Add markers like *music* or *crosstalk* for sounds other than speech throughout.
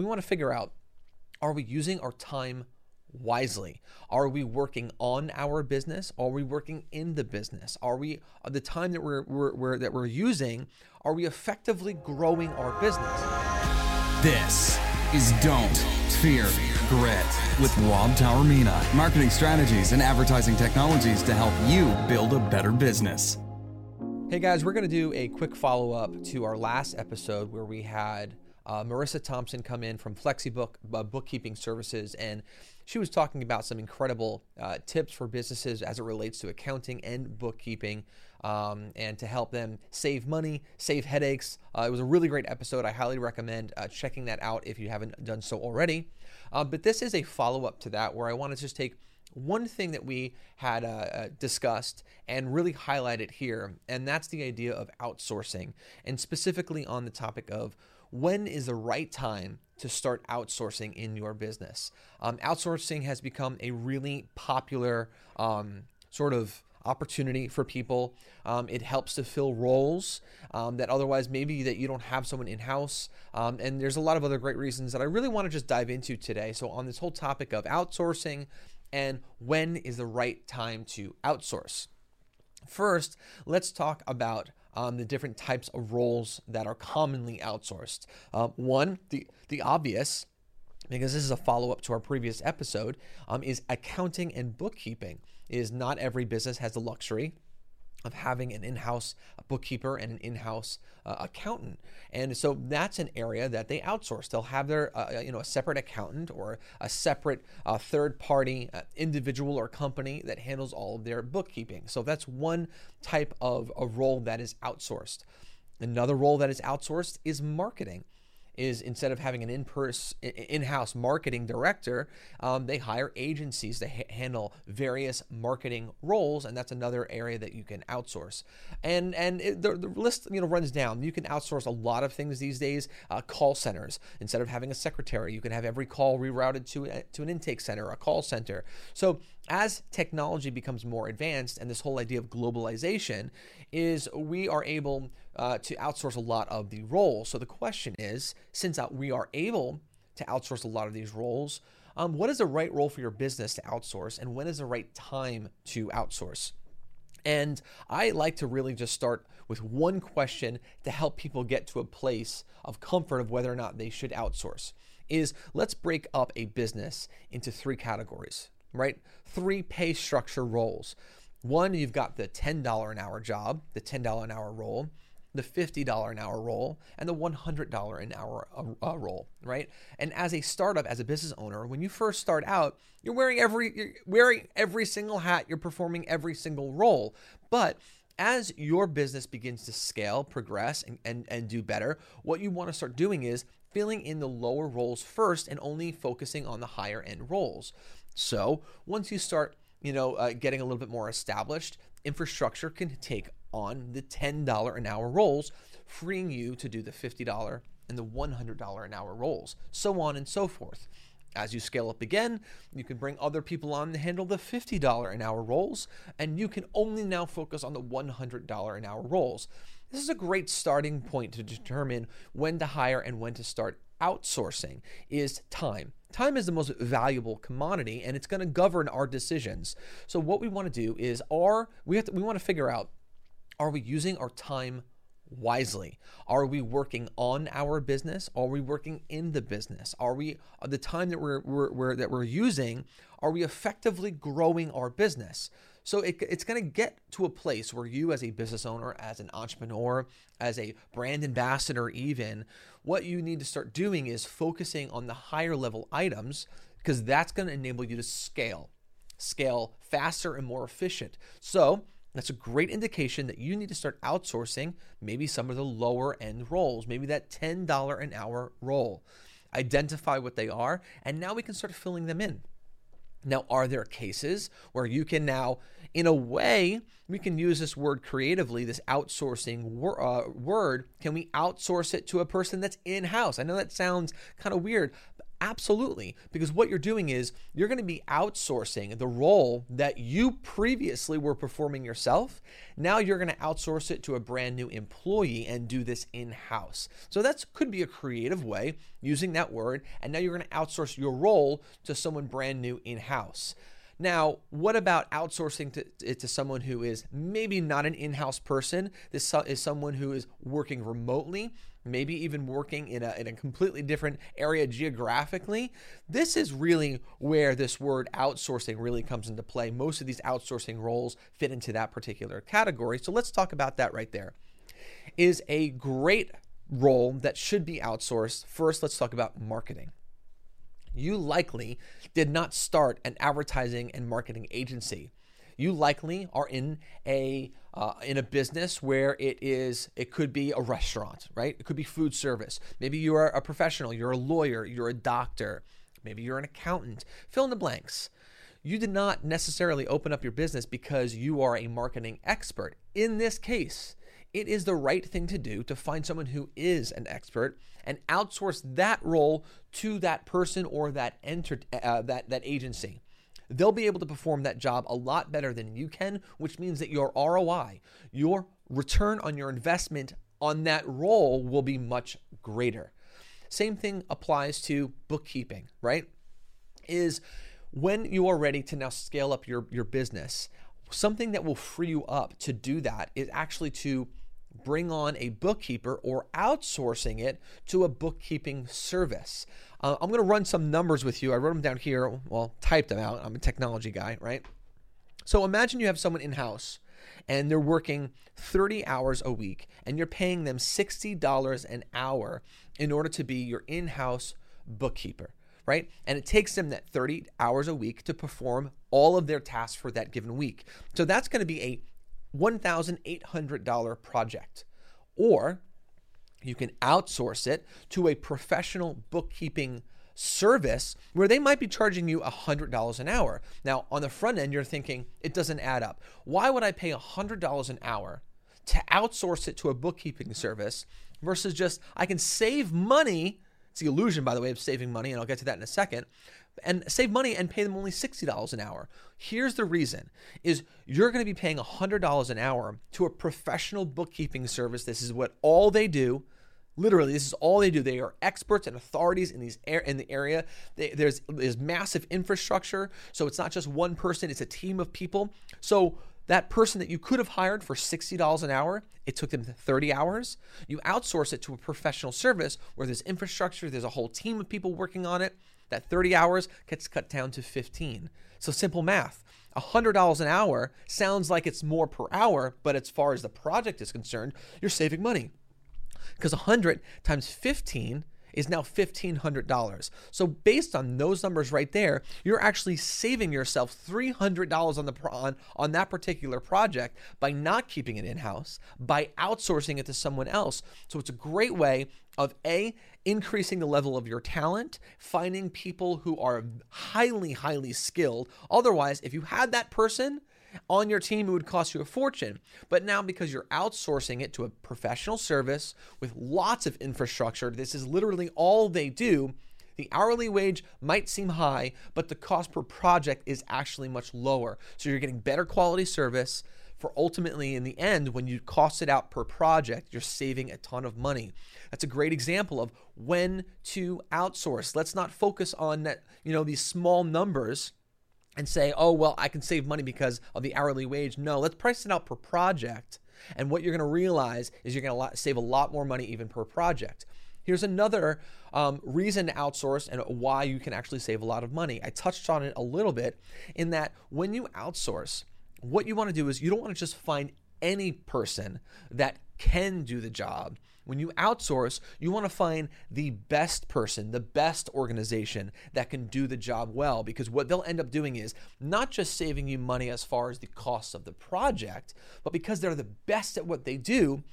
we want to figure out are we using our time wisely? Are we working on our business? Are we working in the business? Are we uh, the time that we're, we're, we're that we're using? Are we effectively growing our business? This is Don't Fear Grit with Rob Taormina. Marketing strategies and advertising technologies to help you build a better business. Hey guys, we're going to do a quick follow up to our last episode where we had uh, Marissa Thompson come in from FlexiBook uh, Bookkeeping Services, and she was talking about some incredible uh, tips for businesses as it relates to accounting and bookkeeping. Um, and to help them save money, save headaches. Uh, it was a really great episode. I highly recommend uh, checking that out if you haven't done so already. Uh, but this is a follow up to that where I want to just take one thing that we had uh, uh, discussed and really highlight it here, and that's the idea of outsourcing, and specifically on the topic of when is the right time to start outsourcing in your business. Um, outsourcing has become a really popular um, sort of opportunity for people. Um, it helps to fill roles um, that otherwise maybe that you don't have someone in house. Um, and there's a lot of other great reasons that I really want to just dive into today. So on this whole topic of outsourcing and when is the right time to outsource. First, let's talk about um, the different types of roles that are commonly outsourced. Uh, one, the the obvious, because this is a follow up to our previous episode, um, is accounting and bookkeeping. Is not every business has the luxury of having an in-house bookkeeper and an in-house uh, accountant. And so that's an area that they outsource. They'll have their uh, uh, you know a separate accountant or a separate uh, third party uh, individual or company that handles all of their bookkeeping. So that's one type of a role that is outsourced. Another role that is outsourced is marketing is instead of having an in-house marketing director um, they hire agencies to ha- handle various marketing roles and that's another area that you can outsource. And and it, the, the, list you know runs down. You can outsource a lot of things these days uh, call centers. Instead of having a secretary you can have every call rerouted to, a, to an intake center a call center. So as technology becomes more advanced and this whole idea of globalization is we are able uh, to outsource a lot of the roles. So the question is, since uh, we are able to outsource a lot of these roles, um, what is the right role for your business to outsource, and when is the right time to outsource? And I like to really just start with one question to help people get to a place of comfort of whether or not they should outsource. Is let's break up a business into three categories, right? Three pay structure roles. One, you've got the $10 an hour job, the $10 an hour role the $50 an hour role and the $100 an hour uh, uh, role, right? And as a startup, as a business owner, when you first start out, you're wearing every you're wearing every single hat, you're performing every single role. But as your business begins to scale, progress, and, and, and do better, what you want to start doing is filling in the lower roles first and only focusing on the higher end roles. So once you start you know, uh, getting a little bit more established, infrastructure can take on the $10 an hour roles, freeing you to do the $50 and the $100 an hour roles, so on and so forth. As you scale up again, you can bring other people on to handle the $50 an hour roles, and you can only now focus on the $100 an hour roles. This is a great starting point to determine when to hire and when to start outsourcing is time. Time is the most valuable commodity and it's going to govern our decisions. So what we want to do is our we have to, we want to figure out are we using our time wisely? Are we working on our business? Are we working in the business? Are we the time that we're, we're, we're that we're using? Are we effectively growing our business? So it, it's going to get to a place where you, as a business owner, as an entrepreneur, as a brand ambassador, even what you need to start doing is focusing on the higher level items because that's going to enable you to scale, scale faster and more efficient. So that's a great indication that you need to start outsourcing maybe some of the lower end roles, maybe that $10 an hour role. Identify what they are, and now we can start filling them in. Now, are there cases where you can now, in a way, we can use this word creatively, this outsourcing wor- uh, word. Can we outsource it to a person that's in house? I know that sounds kind of weird. Absolutely, because what you're doing is you're going to be outsourcing the role that you previously were performing yourself. Now you're going to outsource it to a brand new employee and do this in house. So that could be a creative way using that word. And now you're going to outsource your role to someone brand new in house. Now, what about outsourcing to, it to someone who is maybe not an in house person? This is someone who is working remotely, maybe even working in a, in a completely different area geographically. This is really where this word outsourcing really comes into play. Most of these outsourcing roles fit into that particular category. So let's talk about that right there. Is a great role that should be outsourced. First, let's talk about marketing you likely did not start an advertising and marketing agency. You likely are in a uh, in a business where it is it could be a restaurant, right? It could be food service. Maybe you are a professional. You're a lawyer. You're a doctor. Maybe you're an accountant. Fill in the blanks. You did not necessarily open up your business because you are a marketing expert. In this case, it is the right thing to do to find someone who is an expert and outsource that role to that person or that enter, uh, that that agency. They'll be able to perform that job a lot better than you can, which means that your ROI, your return on your investment on that role will be much greater. Same thing applies to bookkeeping, right? Is when you are ready to now scale up your, your business, something that will free you up to do that is actually to bring on a bookkeeper or outsourcing it to a bookkeeping service. Uh, I'm going to run some numbers with you. I wrote them down here, well, typed them out. I'm a technology guy, right? So imagine you have someone in house and they're working 30 hours a week and you're paying them $60 an hour in order to be your in house bookkeeper, right? And it takes them that 30 hours a week to perform all of their tasks for that given week. So that's going to be a $1,800 project. Or you can outsource it to a professional bookkeeping service where they might be charging you $100 an hour. Now, on the front end, you're thinking it doesn't add up. Why would I pay $100 an hour to outsource it to a bookkeeping service versus just I can save money? It's the illusion, by the way, of saving money, and I'll get to that in a second and save money and pay them only $60 an hour. Here's the reason is you're going to be paying $100 an hour to a professional bookkeeping service. This is what all they do. Literally, this is all they do. They are experts and authorities in these in the area. They, there's there's massive infrastructure, so it's not just one person; it's a team of people. So that person that you could have hired for $60 an hour, it took them 30 hours. You outsource it to a professional service where there's infrastructure, there's a whole team of people working on it. That 30 hours gets cut down to 15. So simple math. $100 an hour sounds like it's more per hour, but as far as the project is concerned, you're saving money. Because 100 times 15 is now $1,500. So based on those numbers right there, you're actually saving yourself $300 on the on, on that particular project by not keeping it in-house, by outsourcing it to someone else. So it's a great way of A, increasing the level of your talent, finding people who are highly, highly skilled. Otherwise, if you had that person, on your team, it would cost you a fortune. But now, because you're outsourcing it to a professional service with lots of infrastructure, this is literally all they do. The hourly wage might seem high, but the cost per project is actually much lower. So you're getting better quality service for ultimately in the end when you cost it out per project you're saving a ton of money that's a great example of when to outsource let's not focus on that you know these small numbers and say, oh, well, I can save money because of the hourly wage. No, let's price it out per project. And what you're going to realize is you're going to save a lot more money even per project. Here's another um, reason to outsource and why you can actually save a lot of money. I touched on it a little bit in that when you outsource, what you want to do is you don't want to just find any person that can do the job. When you outsource, you want to find the best person, the best organization that can do the job well. Because what they'll end up doing is not just saving you money as far as the costs of the project, but because they're the best at what they do,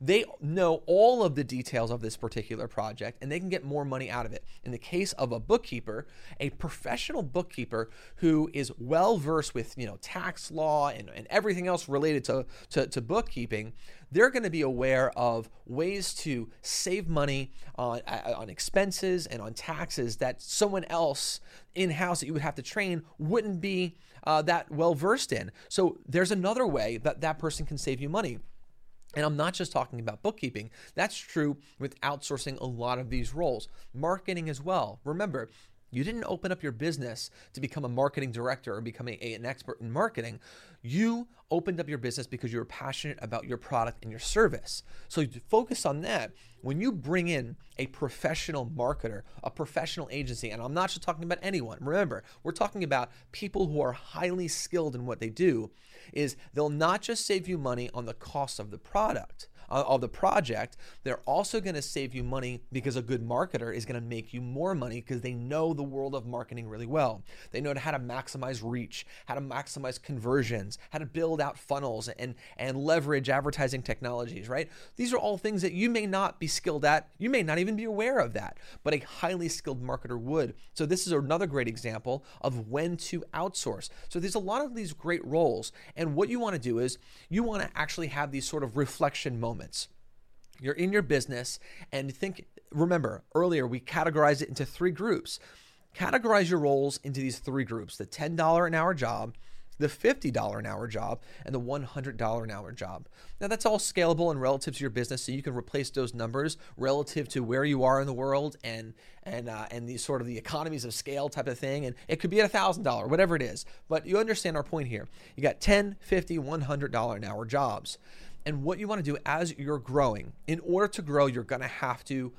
they know all of the details of this particular project and they can get more money out of it. In the case of a bookkeeper, a professional bookkeeper who is well versed with you know tax law and, and everything else related to, to, to bookkeeping, they're going to be aware of ways to save money on, on expenses and on taxes that someone else in house that you would have to train wouldn't be uh, that well versed in. So there's another way that that person can save you money. And I'm not just talking about bookkeeping. That's true with outsourcing a lot of these roles. Marketing as well. Remember, you didn't open up your business to become a marketing director or become an expert in marketing. You opened up your business because you were passionate about your product and your service. So focus on that. When you bring in a professional marketer, a professional agency, and I'm not just talking about anyone, remember, we're talking about people who are highly skilled in what they do, is they'll not just save you money on the cost of the product, of the project, they're also going to save you money because a good marketer is going to make you more money because they know the world of marketing really well. They know how to maximize reach, how to maximize conversions, how to build out funnels and and leverage advertising technologies, right? These are all things that you may not be skilled at. You may not even be aware of that, but a highly skilled marketer would. So this is another great example of when to outsource. So there's a lot of these great roles and what you want to do is you want to actually have these sort of reflection moments moments. You're in your business and think, remember, earlier we categorized it into three groups. Categorize your roles into these three groups the $10 an hour job, the $50 an hour job, and the $100 an hour job. Now, that's all scalable and relative to your business, so you can replace those numbers relative to where you are in the world and and uh, and these sort of the economies of scale type of thing. And it could be at $1,000, whatever it is. But you understand our point here. You got $10, $50, $100 an hour jobs. And what you want to do as you're growing, in order to grow, you're going to have to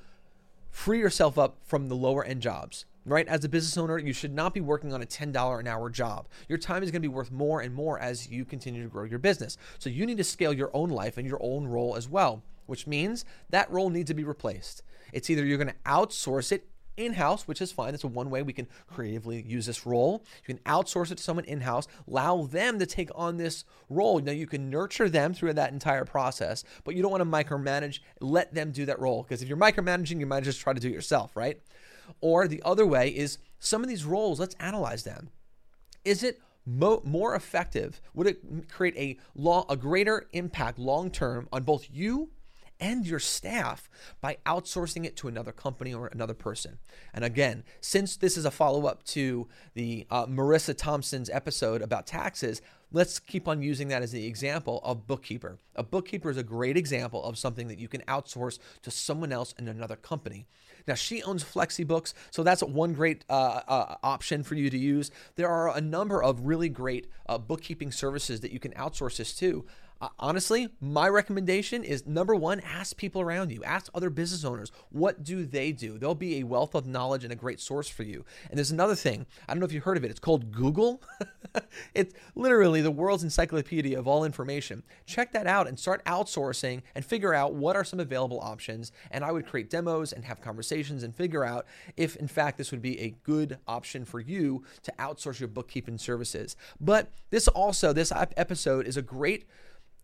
free yourself up from the lower end jobs. Right? As a business owner, you should not be working on a $10 an hour job. Your time is going to be worth more and more as you continue to grow your business. So you need to scale your own life and your own role as well, which means that role needs to be replaced. It's either you're going to outsource it in house, which is fine. That's one way we can creatively use this role. You can outsource it to someone in house, allow them to take on this role. Now, you can nurture them through that entire process, but you don't want to micromanage, let them do that role. Because if you're micromanaging, you might just try to do it yourself, right? Or the other way is some of these roles, let's analyze them. Is it mo- more effective? Would it create a, long, a greater impact long term on both you and your staff by outsourcing it to another company or another person. And again, since this is a follow up to the uh, Marissa Thompson's episode about taxes, let's keep on using that as the example of bookkeeper. A bookkeeper is a great example of something that you can outsource to someone else in another company. Now, she owns FlexiBooks, so that's one great uh, uh, option for you to use. There are a number of really great uh, bookkeeping services that you can outsource this to. Uh, honestly, my recommendation is number one, ask people around you, ask other business owners, what do they do? They'll be a wealth of knowledge and a great source for you. And there's another thing, I don't know if you heard of it, it's called Google. *laughs* it's literally the world's encyclopedia of all information. Check that out and start outsourcing and figure out what are some available options. And I would create demos and have conversations and figure out if, in fact, this would be a good option for you to outsource your bookkeeping services. But this also, this episode is a great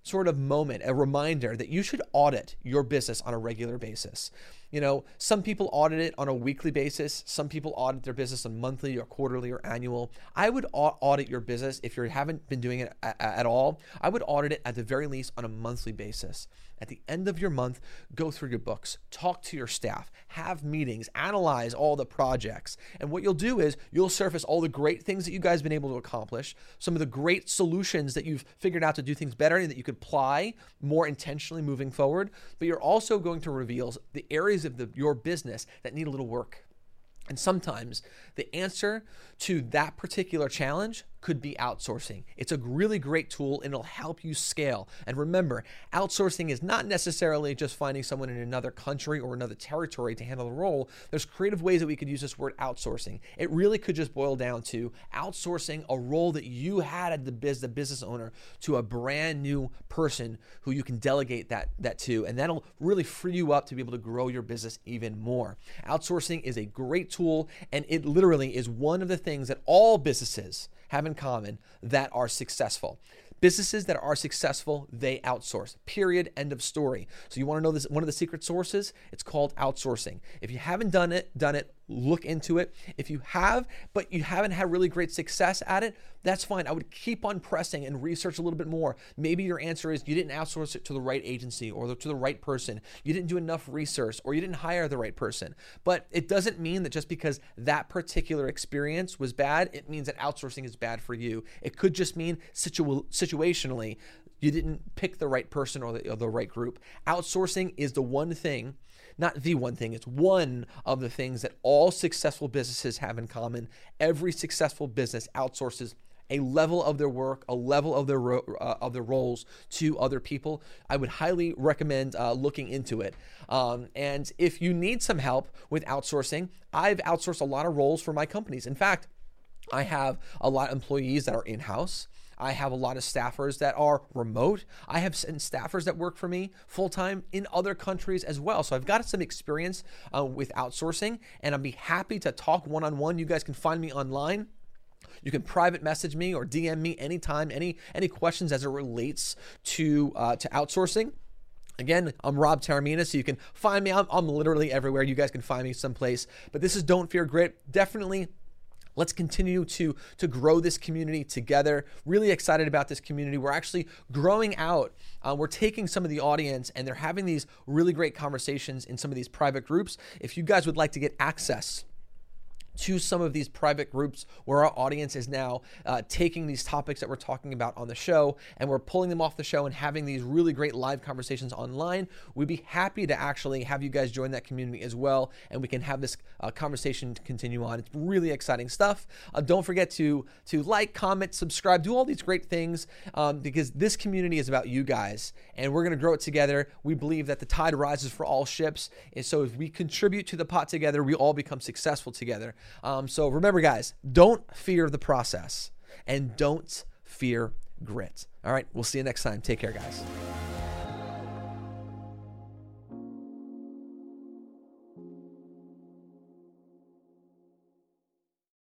sort of moment, a reminder that you should audit your business on a regular basis. You know, some people audit it on a weekly basis, some people audit their business on monthly or quarterly or annual. I would audit your business if you haven't been doing it at all. I would audit it at the very least on a monthly basis. At the end of your month, go through your books, talk to your staff, have meetings, analyze all the projects. And what you'll do is you'll surface all the great things that you guys have been able to accomplish, some of the great solutions that you've figured out to do things better and that you could apply more intentionally moving forward. But you're also going to reveal the areas of the, your business that need a little work. And sometimes the answer to that particular challenge could be outsourcing. It's a really great tool and it'll help you scale. And remember, outsourcing is not necessarily just finding someone in another country or another territory to handle the role. There's creative ways that we could use this word outsourcing. It really could just boil down to outsourcing a role that you had as the, biz, the business owner to a brand new person who you can delegate that, that to. And that'll really free you up to be able to grow your business even more. Outsourcing is a great tool and it literally is one of the things that all businesses have in common that are successful. Businesses that are successful, they outsource. Period. End of story. So you want to know this one of the secret sources? It's called outsourcing. If you haven't done it, done it, look into it. If you have, but you haven't had really great success at it, that's fine. I would keep on pressing and research a little bit more. Maybe your answer is you didn't outsource it to the right agency or to the right person. You didn't do enough research or you didn't hire the right person. But it doesn't mean that just because that particular experience was bad, it means that outsourcing is bad for you. It could just mean situ- situationally you didn't pick the right person or the, or the right group. Outsourcing is the one thing not the one thing, it's one of the things that all successful businesses have in common. Every successful business outsources a level of their work, a level of their uh, of their roles to other people. I would highly recommend uh, looking into it. Um, and if you need some help with outsourcing, I've outsourced a lot of roles for my companies. In fact, I have a lot of employees that are in house. I have a lot of staffers that are remote. I have staffers that work for me full time in other countries as well. So I've got some experience uh, with outsourcing, and I'd be happy to talk one on one. You guys can find me online. You can private message me or DM me anytime, any any questions as it relates to uh, to outsourcing. Again, I'm Rob Taormina, so you can find me. I'm, I'm literally everywhere. You guys can find me someplace. But this is Don't Fear Grit. Definitely Let's continue to, to grow this community together. Really excited about this community. We're actually growing out. Uh, we're taking some of the audience and they're having these really great conversations in some of these private groups. If you guys would like to get access to some of these private groups where our audience is now uh, taking these topics that we're talking about on the show and we're pulling them off the show and having these really great live conversations online. We'd be happy to actually have you guys join that community as well, and we can have this uh, conversation continue on. It's really exciting stuff. Uh, don't forget to to like, comment, subscribe, do all these great things um, because this community is about you guys, and we're going to grow it together. We believe that the tide rises for all ships, and so if we contribute to the pot together, we all become successful together. Um, so remember, guys, don't fear the process and don't fear grit. All right, we'll see you next time. Take care, guys.